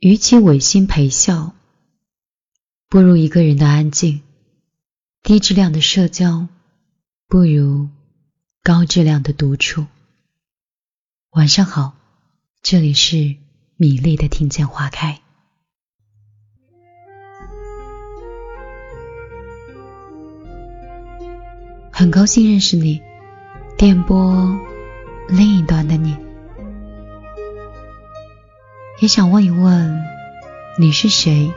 与其违心陪笑，不如一个人的安静；低质量的社交，不如高质量的独处。晚上好，这里是米粒的听见花开，很高兴认识你，电波另一端的你。也想问一问，你是谁？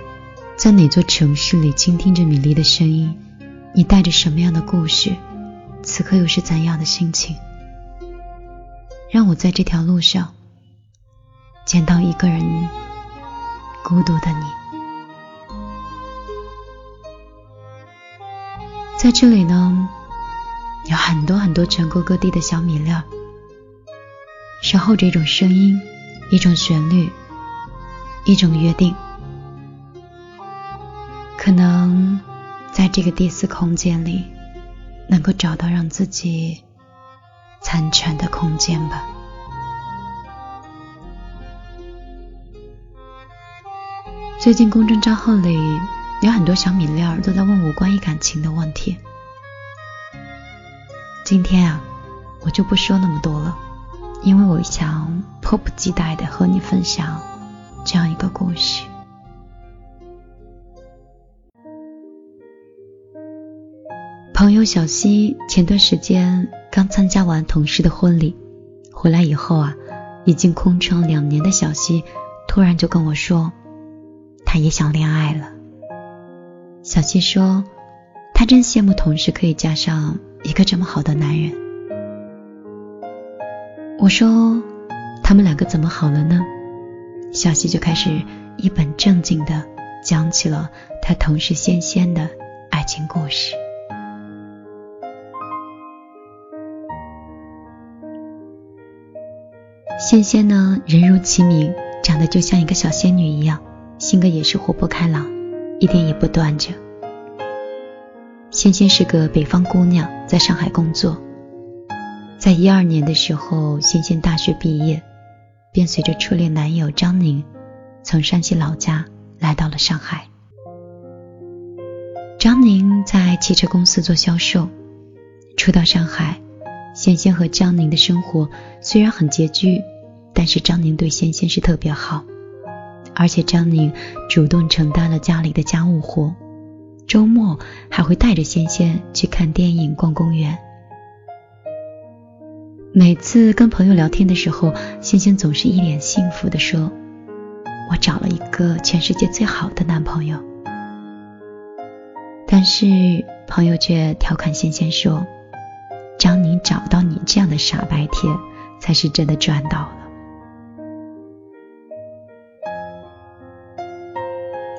在哪座城市里倾听着米粒的声音？你带着什么样的故事？此刻又是怎样的心情？让我在这条路上见到一个人孤独的你。在这里呢，有很多很多全国各地的小米粒，守候着一种声音，一种旋律。一种约定，可能在这个第四空间里，能够找到让自己残喘的空间吧。最近公众账号里有很多小米粒儿都在问我关于感情的问题，今天啊，我就不说那么多了，因为我想迫不及待的和你分享。这样一个故事。朋友小西前段时间刚参加完同事的婚礼，回来以后啊，已经空窗两年的小西突然就跟我说，她也想恋爱了。小西说，他真羡慕同事可以嫁上一个这么好的男人。我说，他们两个怎么好了呢？小西就开始一本正经的讲起了他同事仙仙的爱情故事。仙仙呢，人如其名，长得就像一个小仙女一样，性格也是活泼开朗，一点也不端着。仙仙是个北方姑娘，在上海工作。在一二年的时候，仙仙大学毕业。便随着初恋男友张宁，从山西老家来到了上海。张宁在汽车公司做销售。初到上海，仙仙和张宁的生活虽然很拮据，但是张宁对仙仙是特别好，而且张宁主动承担了家里的家务活，周末还会带着仙仙去看电影、逛公园。每次跟朋友聊天的时候，欣欣总是一脸幸福的说：“我找了一个全世界最好的男朋友。”但是朋友却调侃欣欣说：“张宁找到你这样的傻白甜，才是真的赚到了。”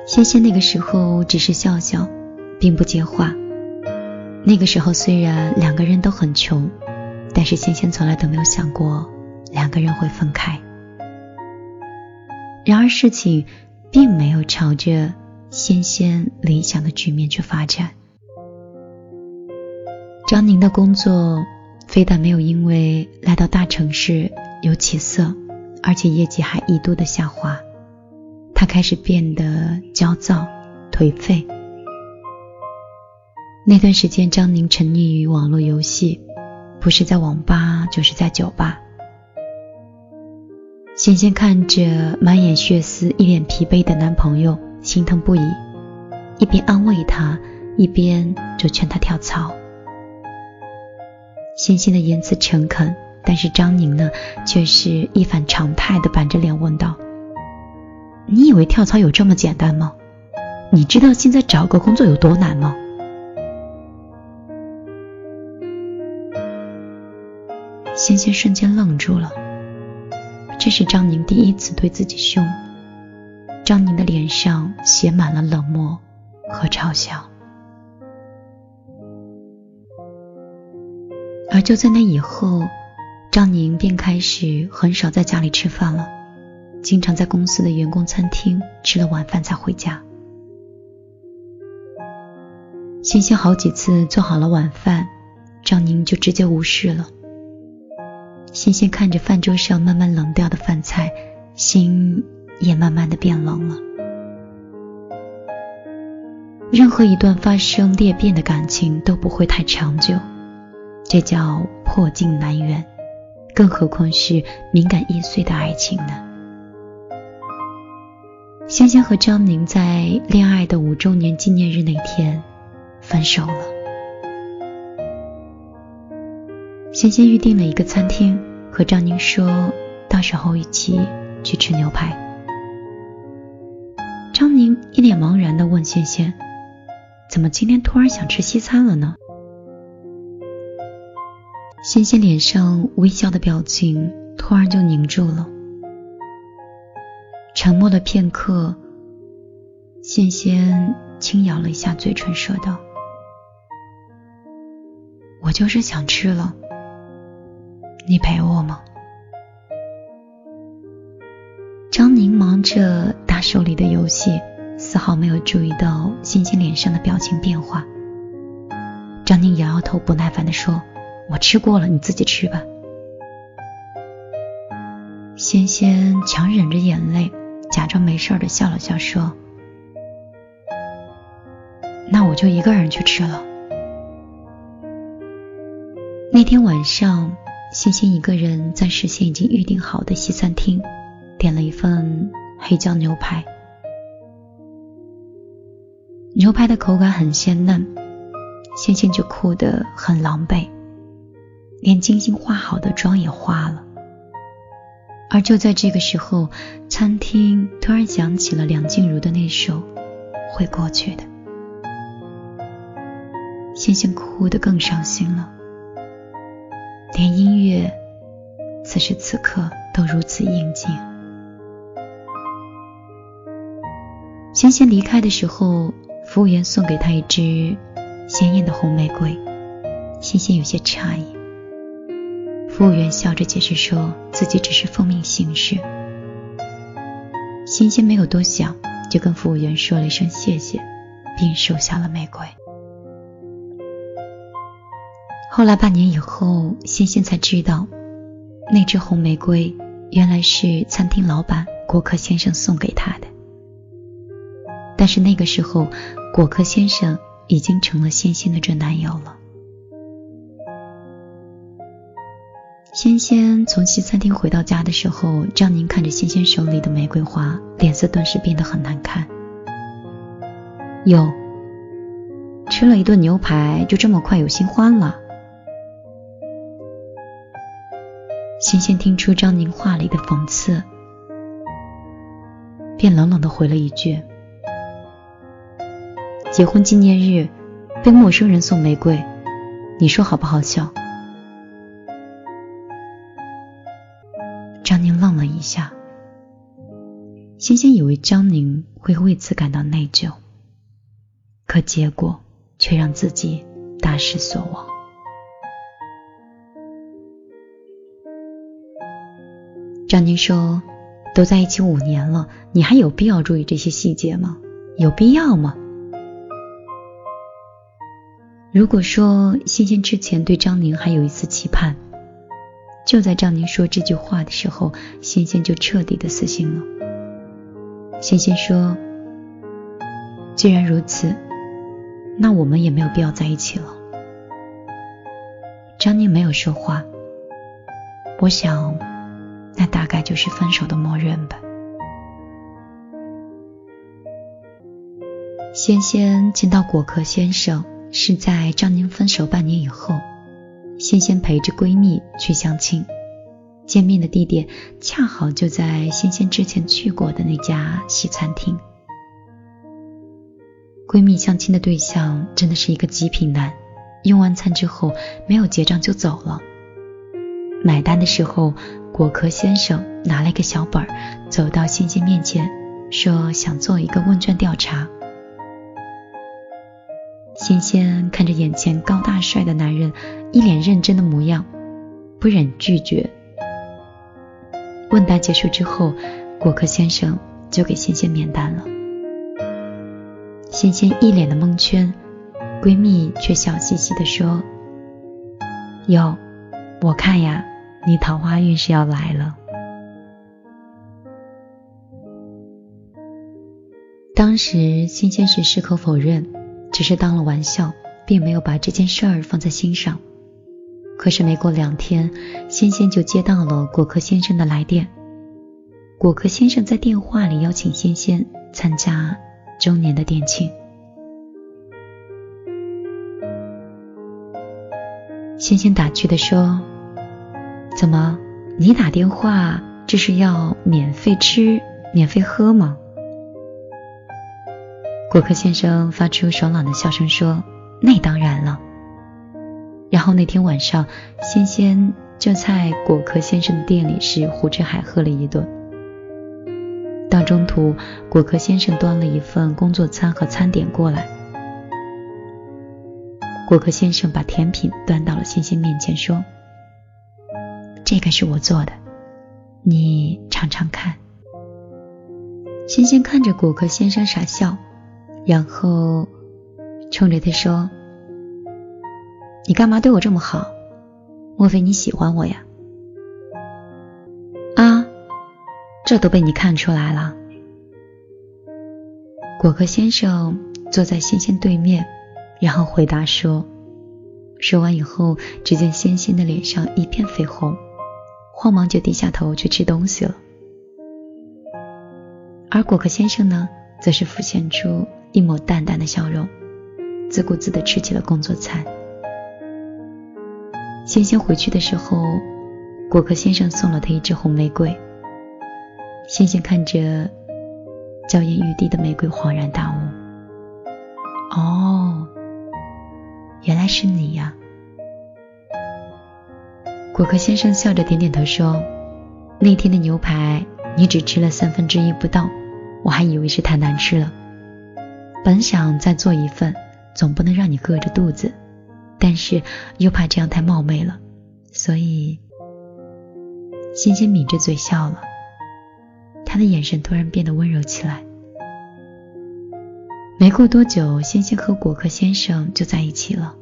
欣欣那个时候只是笑笑，并不接话。那个时候虽然两个人都很穷。但是仙仙从来都没有想过两个人会分开。然而事情并没有朝着仙仙理想的局面去发展。张宁的工作非但没有因为来到大城市有起色，而且业绩还一度的下滑。他开始变得焦躁、颓废。那段时间，张宁沉溺于网络游戏。不是在网吧，就是在酒吧。仙仙看着满眼血丝、一脸疲惫的男朋友，心疼不已，一边安慰他，一边就劝他跳槽。仙仙的言辞诚恳，但是张宁呢，却是一反常态的板着脸问道：“你以为跳槽有这么简单吗？你知道现在找个工作有多难吗？”仙仙瞬间愣住了，这是张宁第一次对自己凶。张宁的脸上写满了冷漠和嘲笑。而就在那以后，张宁便开始很少在家里吃饭了，经常在公司的员工餐厅吃了晚饭才回家。仙仙好几次做好了晚饭，张宁就直接无视了。欣欣看着饭桌上慢慢冷掉的饭菜，心也慢慢的变冷了。任何一段发生裂变的感情都不会太长久，这叫破镜难圆，更何况是敏感易碎的爱情呢？仙仙和张宁在恋爱的五周年纪念日那天分手了。仙仙预定了一个餐厅，和张宁说到时候一起去吃牛排。张宁一脸茫然的问仙仙：“怎么今天突然想吃西餐了呢？”仙仙脸上微笑的表情突然就凝住了。沉默了片刻，仙仙轻咬了一下嘴唇，说道：“我就是想吃了，你陪我吗？”张宁忙着打手里的游戏，丝毫没有注意到欣欣脸上的表情变化。张宁摇摇头，不耐烦地说：“我吃过了，你自己吃吧。”欣欣强忍着眼泪。假装没事的笑了笑，说：“那我就一个人去吃了。”那天晚上，欣欣一个人在事先已经预定好的西餐厅，点了一份黑椒牛排。牛排的口感很鲜嫩，欣欣就哭得很狼狈，连精心化好的妆也花了。而就在这个时候，餐厅突然响起了梁静茹的那首《会过去的》，欣欣哭得更伤心了，连音乐此时此刻都如此应景。欣欣离开的时候，服务员送给她一支鲜艳的红玫瑰，欣欣有些诧异。服务员笑着解释说自己只是奉命行事。欣欣没有多想，就跟服务员说了一声谢谢，并收下了玫瑰。后来半年以后，欣欣才知道，那支红玫瑰原来是餐厅老板果壳先生送给她的。但是那个时候，果壳先生已经成了欣欣的准男友了。仙仙从西餐厅回到家的时候，张宁看着仙仙手里的玫瑰花，脸色顿时变得很难看。哟，吃了一顿牛排，就这么快有新欢了？仙仙听出张宁话里的讽刺，便冷冷的回了一句：“结婚纪念日被陌生人送玫瑰，你说好不好笑？”张宁愣了一下，欣欣以为张宁会为此感到内疚，可结果却让自己大失所望。张宁说：“都在一起五年了，你还有必要注意这些细节吗？有必要吗？”如果说欣欣之前对张宁还有一丝期盼，就在张宁说这句话的时候，欣欣就彻底的死心了。欣欣说：“既然如此，那我们也没有必要在一起了。”张宁没有说话，我想，大概就是分手的默认吧。仙仙见到果壳先生是在张宁分手半年以后。仙仙陪着闺蜜去相亲，见面的地点恰好就在仙仙之前去过的那家西餐厅。闺蜜相亲的对象真的是一个极品男，用完餐之后没有结账就走了。买单的时候，果壳先生拿了一个小本儿，走到仙仙面前，说想做一个问卷调查。仙仙看着眼前高大帅的男人，一脸认真的模样，不忍拒绝。问答结束之后，果壳先生就给仙仙免单了。仙仙一脸的蒙圈，闺蜜却笑嘻嘻的说：“哟，我看呀，你桃花运是要来了。”当时新鲜是矢口否认，只是当了玩笑，并没有把这件事儿放在心上。可是没过两天，仙仙就接到了果壳先生的来电。果壳先生在电话里邀请仙仙参加周年的店庆。仙仙打趣的说：“怎么，你打电话这是要免费吃、免费喝吗？”果壳先生发出爽朗的笑声说：“那当然了。”然后那天晚上，仙仙就在果壳先生的店里是胡吃海喝了一顿。到中途，果壳先生端了一份工作餐和餐点过来，果壳先生把甜品端到了仙仙面前，说：“这个是我做的，你尝尝看。”仙仙看着果壳先生傻笑，然后冲着他说。你干嘛对我这么好？莫非你喜欢我呀？啊，这都被你看出来了。果壳先生坐在仙仙对面，然后回答说：“说完以后，只见仙仙的脸上一片绯红，慌忙就低下头去吃东西了。而果壳先生呢，则是浮现出一抹淡淡的笑容，自顾自地吃起了工作餐。”仙仙回去的时候，果壳先生送了他一支红玫瑰。仙仙看着娇艳欲滴的玫瑰，恍然大悟：“哦，原来是你呀！”果壳先生笑着点点头说：“那天的牛排你只吃了三分之一不到，我还以为是太难吃了。本想再做一份，总不能让你饿着肚子。”但是又怕这样太冒昧了，所以仙仙抿着嘴笑了。他的眼神突然变得温柔起来。没过多久，仙仙和果壳先生就在一起了。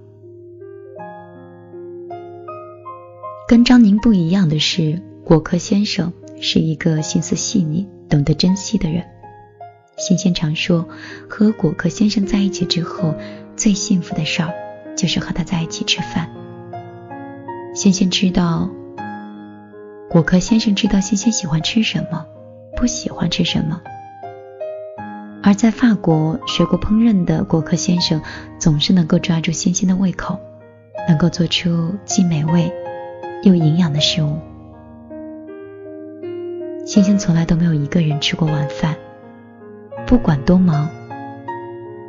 跟张宁不一样的是，果壳先生是一个心思细腻、懂得珍惜的人。仙仙常说，和果壳先生在一起之后，最幸福的事儿。就是和他在一起吃饭。仙仙知道，果壳先生知道仙仙喜欢吃什么，不喜欢吃什么。而在法国学过烹饪的果壳先生，总是能够抓住仙仙的胃口，能够做出既美味又营养的食物。仙仙从来都没有一个人吃过晚饭，不管多忙，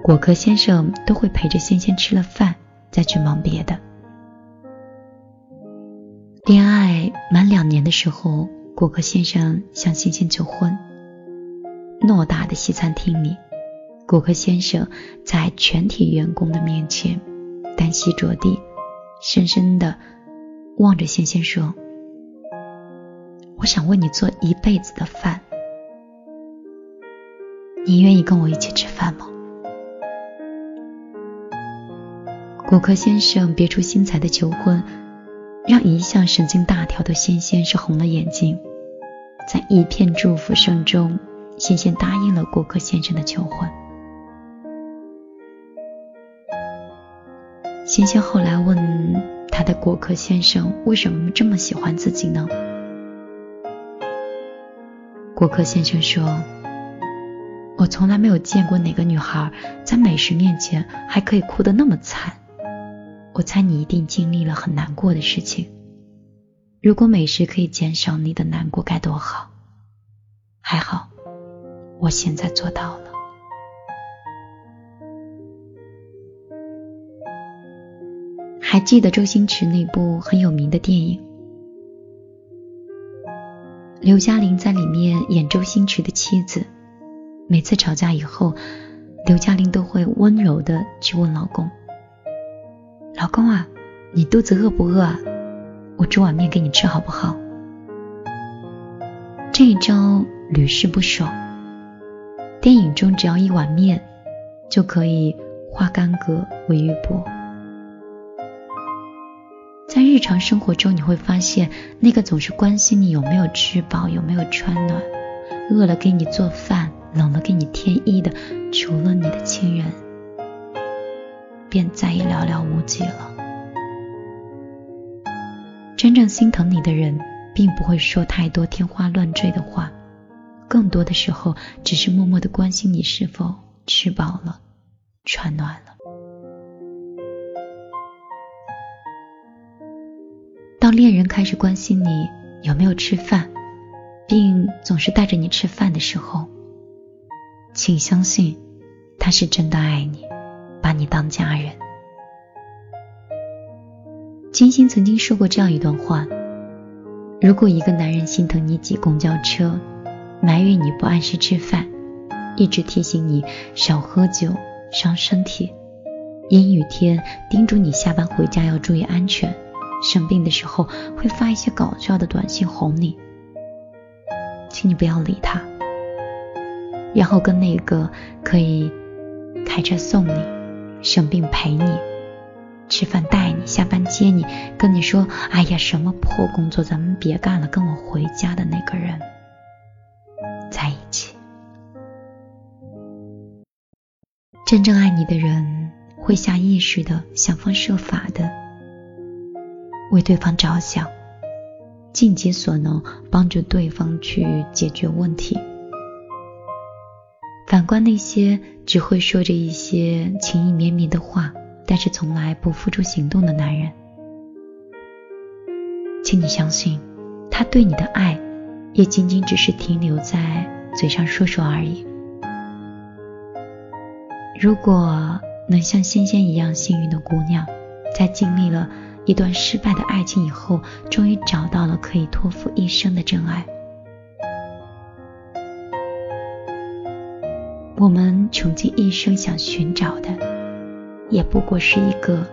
果壳先生都会陪着仙仙吃了饭。再去忙别的。恋爱满两年的时候，果壳先生向欣欣求婚。偌大的西餐厅里，果壳先生在全体员工的面前单膝着地，深深的望着仙仙说：“我想为你做一辈子的饭，你愿意跟我一起吃饭吗？”果壳先生别出心裁的求婚，让一向神经大条的仙仙是红了眼睛。在一片祝福声中，仙仙答应了果壳先生的求婚。仙仙后来问他的果壳先生为什么这么喜欢自己呢？果壳先生说：“我从来没有见过哪个女孩在美食面前还可以哭得那么惨。”我猜你一定经历了很难过的事情。如果美食可以减少你的难过，该多好！还好，我现在做到了。还记得周星驰那部很有名的电影？刘嘉玲在里面演周星驰的妻子。每次吵架以后，刘嘉玲都会温柔的去问老公。老公啊，你肚子饿不饿啊？我煮碗面给你吃好不好？这一招屡试不爽。电影中只要一碗面，就可以化干戈为玉帛。在日常生活中，你会发现那个总是关心你有没有吃饱、有没有穿暖，饿了给你做饭、冷了给你添衣的，除了你的亲人，便再也寥寥无几了。真正心疼你的人，并不会说太多天花乱坠的话，更多的时候，只是默默的关心你是否吃饱了、穿暖了。当恋人开始关心你有没有吃饭，并总是带着你吃饭的时候，请相信，他是真的爱你，把你当家人。金星曾经说过这样一段话：如果一个男人心疼你挤公交车，埋怨你不按时吃饭，一直提醒你少喝酒伤身体，阴雨天叮嘱你下班回家要注意安全，生病的时候会发一些搞笑的短信哄你，请你不要理他。然后跟那个可以开车送你、生病陪你、吃饭带你、下班接你、跟你说“哎呀，什么破工作，咱们别干了，跟我回家”的那个人在一起。真正爱你的人会下意识的想方设法的为对方着想，尽己所能帮助对方去解决问题。反观那些只会说着一些情意绵绵的话，但是从来不付出行动的男人，请你相信，他对你的爱也仅仅只是停留在嘴上说说而已。如果能像仙仙一样幸运的姑娘，在经历了一段失败的爱情以后，终于找到了可以托付一生的真爱。我们穷尽一生想寻找的，也不过是一个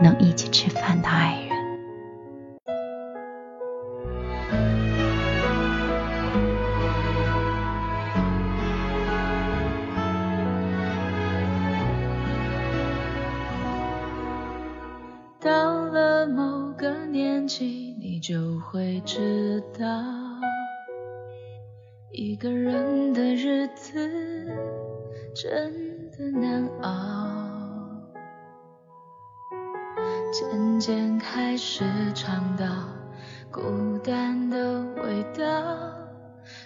能一起吃饭的爱人。时常到孤单的味道，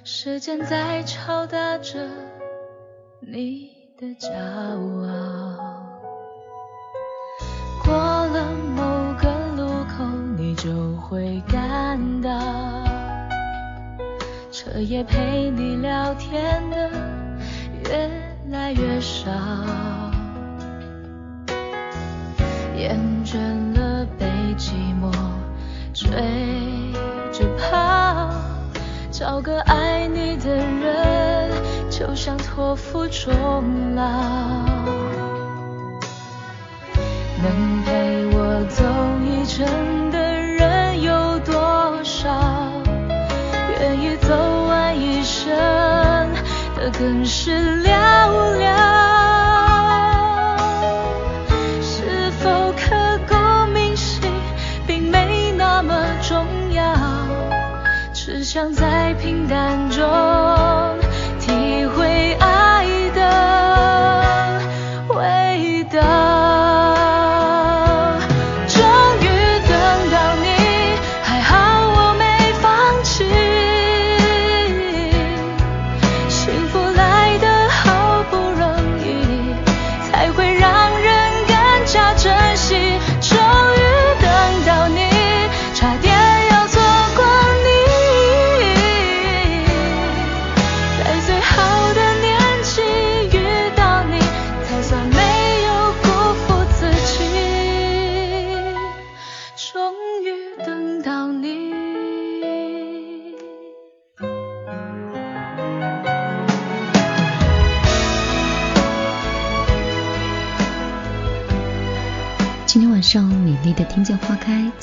时间在敲打着你的骄傲。过了某个路口，你就会感到。彻夜陪你聊天的越来越少，厌倦了追着跑，找个爱你的人就像托付终老，能陪我走一程的人有多少？愿意走完一生的更是寥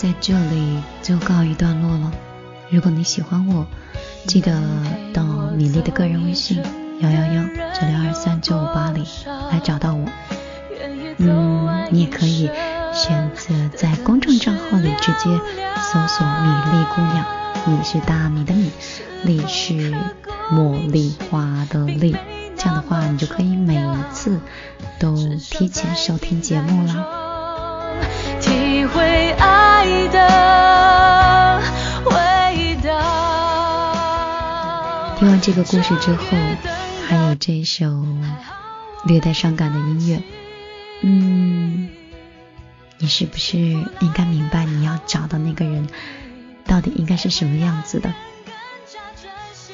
在这里就告一段落了。如果你喜欢我，记得到米粒的个人微信幺幺幺九六二三九五八里来找到我。嗯，你也可以选择在公众账号里直接搜索“米粒姑娘”，米是大米的米，粒是茉莉花的莉。这样的话，你就可以每一次都提前收听节目了。体会爱的味道。听完这个故事之后，还有这首略带伤感的音乐，嗯，你是不是应该明白你要找的那个人到底应该是什么样子的？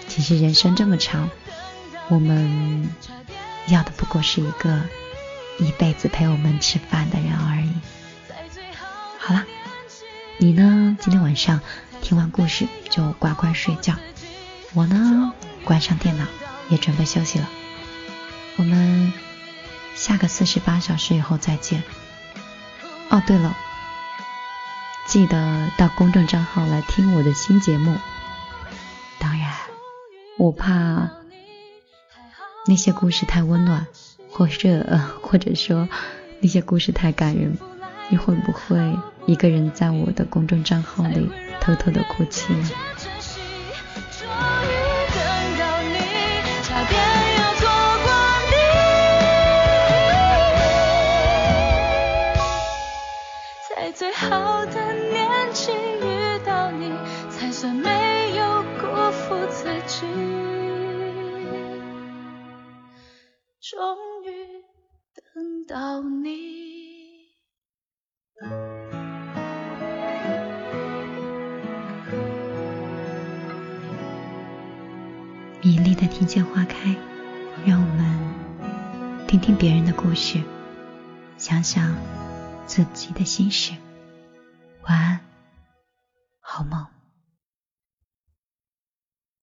其实人生这么长。我们要的不过是一个一辈子陪我们吃饭的人而已。你呢？今天晚上听完故事就乖乖睡觉。我呢，关上电脑也准备休息了。我们下个四十八小时以后再见。哦，对了，记得到公众账号来听我的新节目。当然，我怕。那些故事太温暖，或者或者说那些故事太感人，你会不会一个人在我的公众账号里偷偷的哭泣？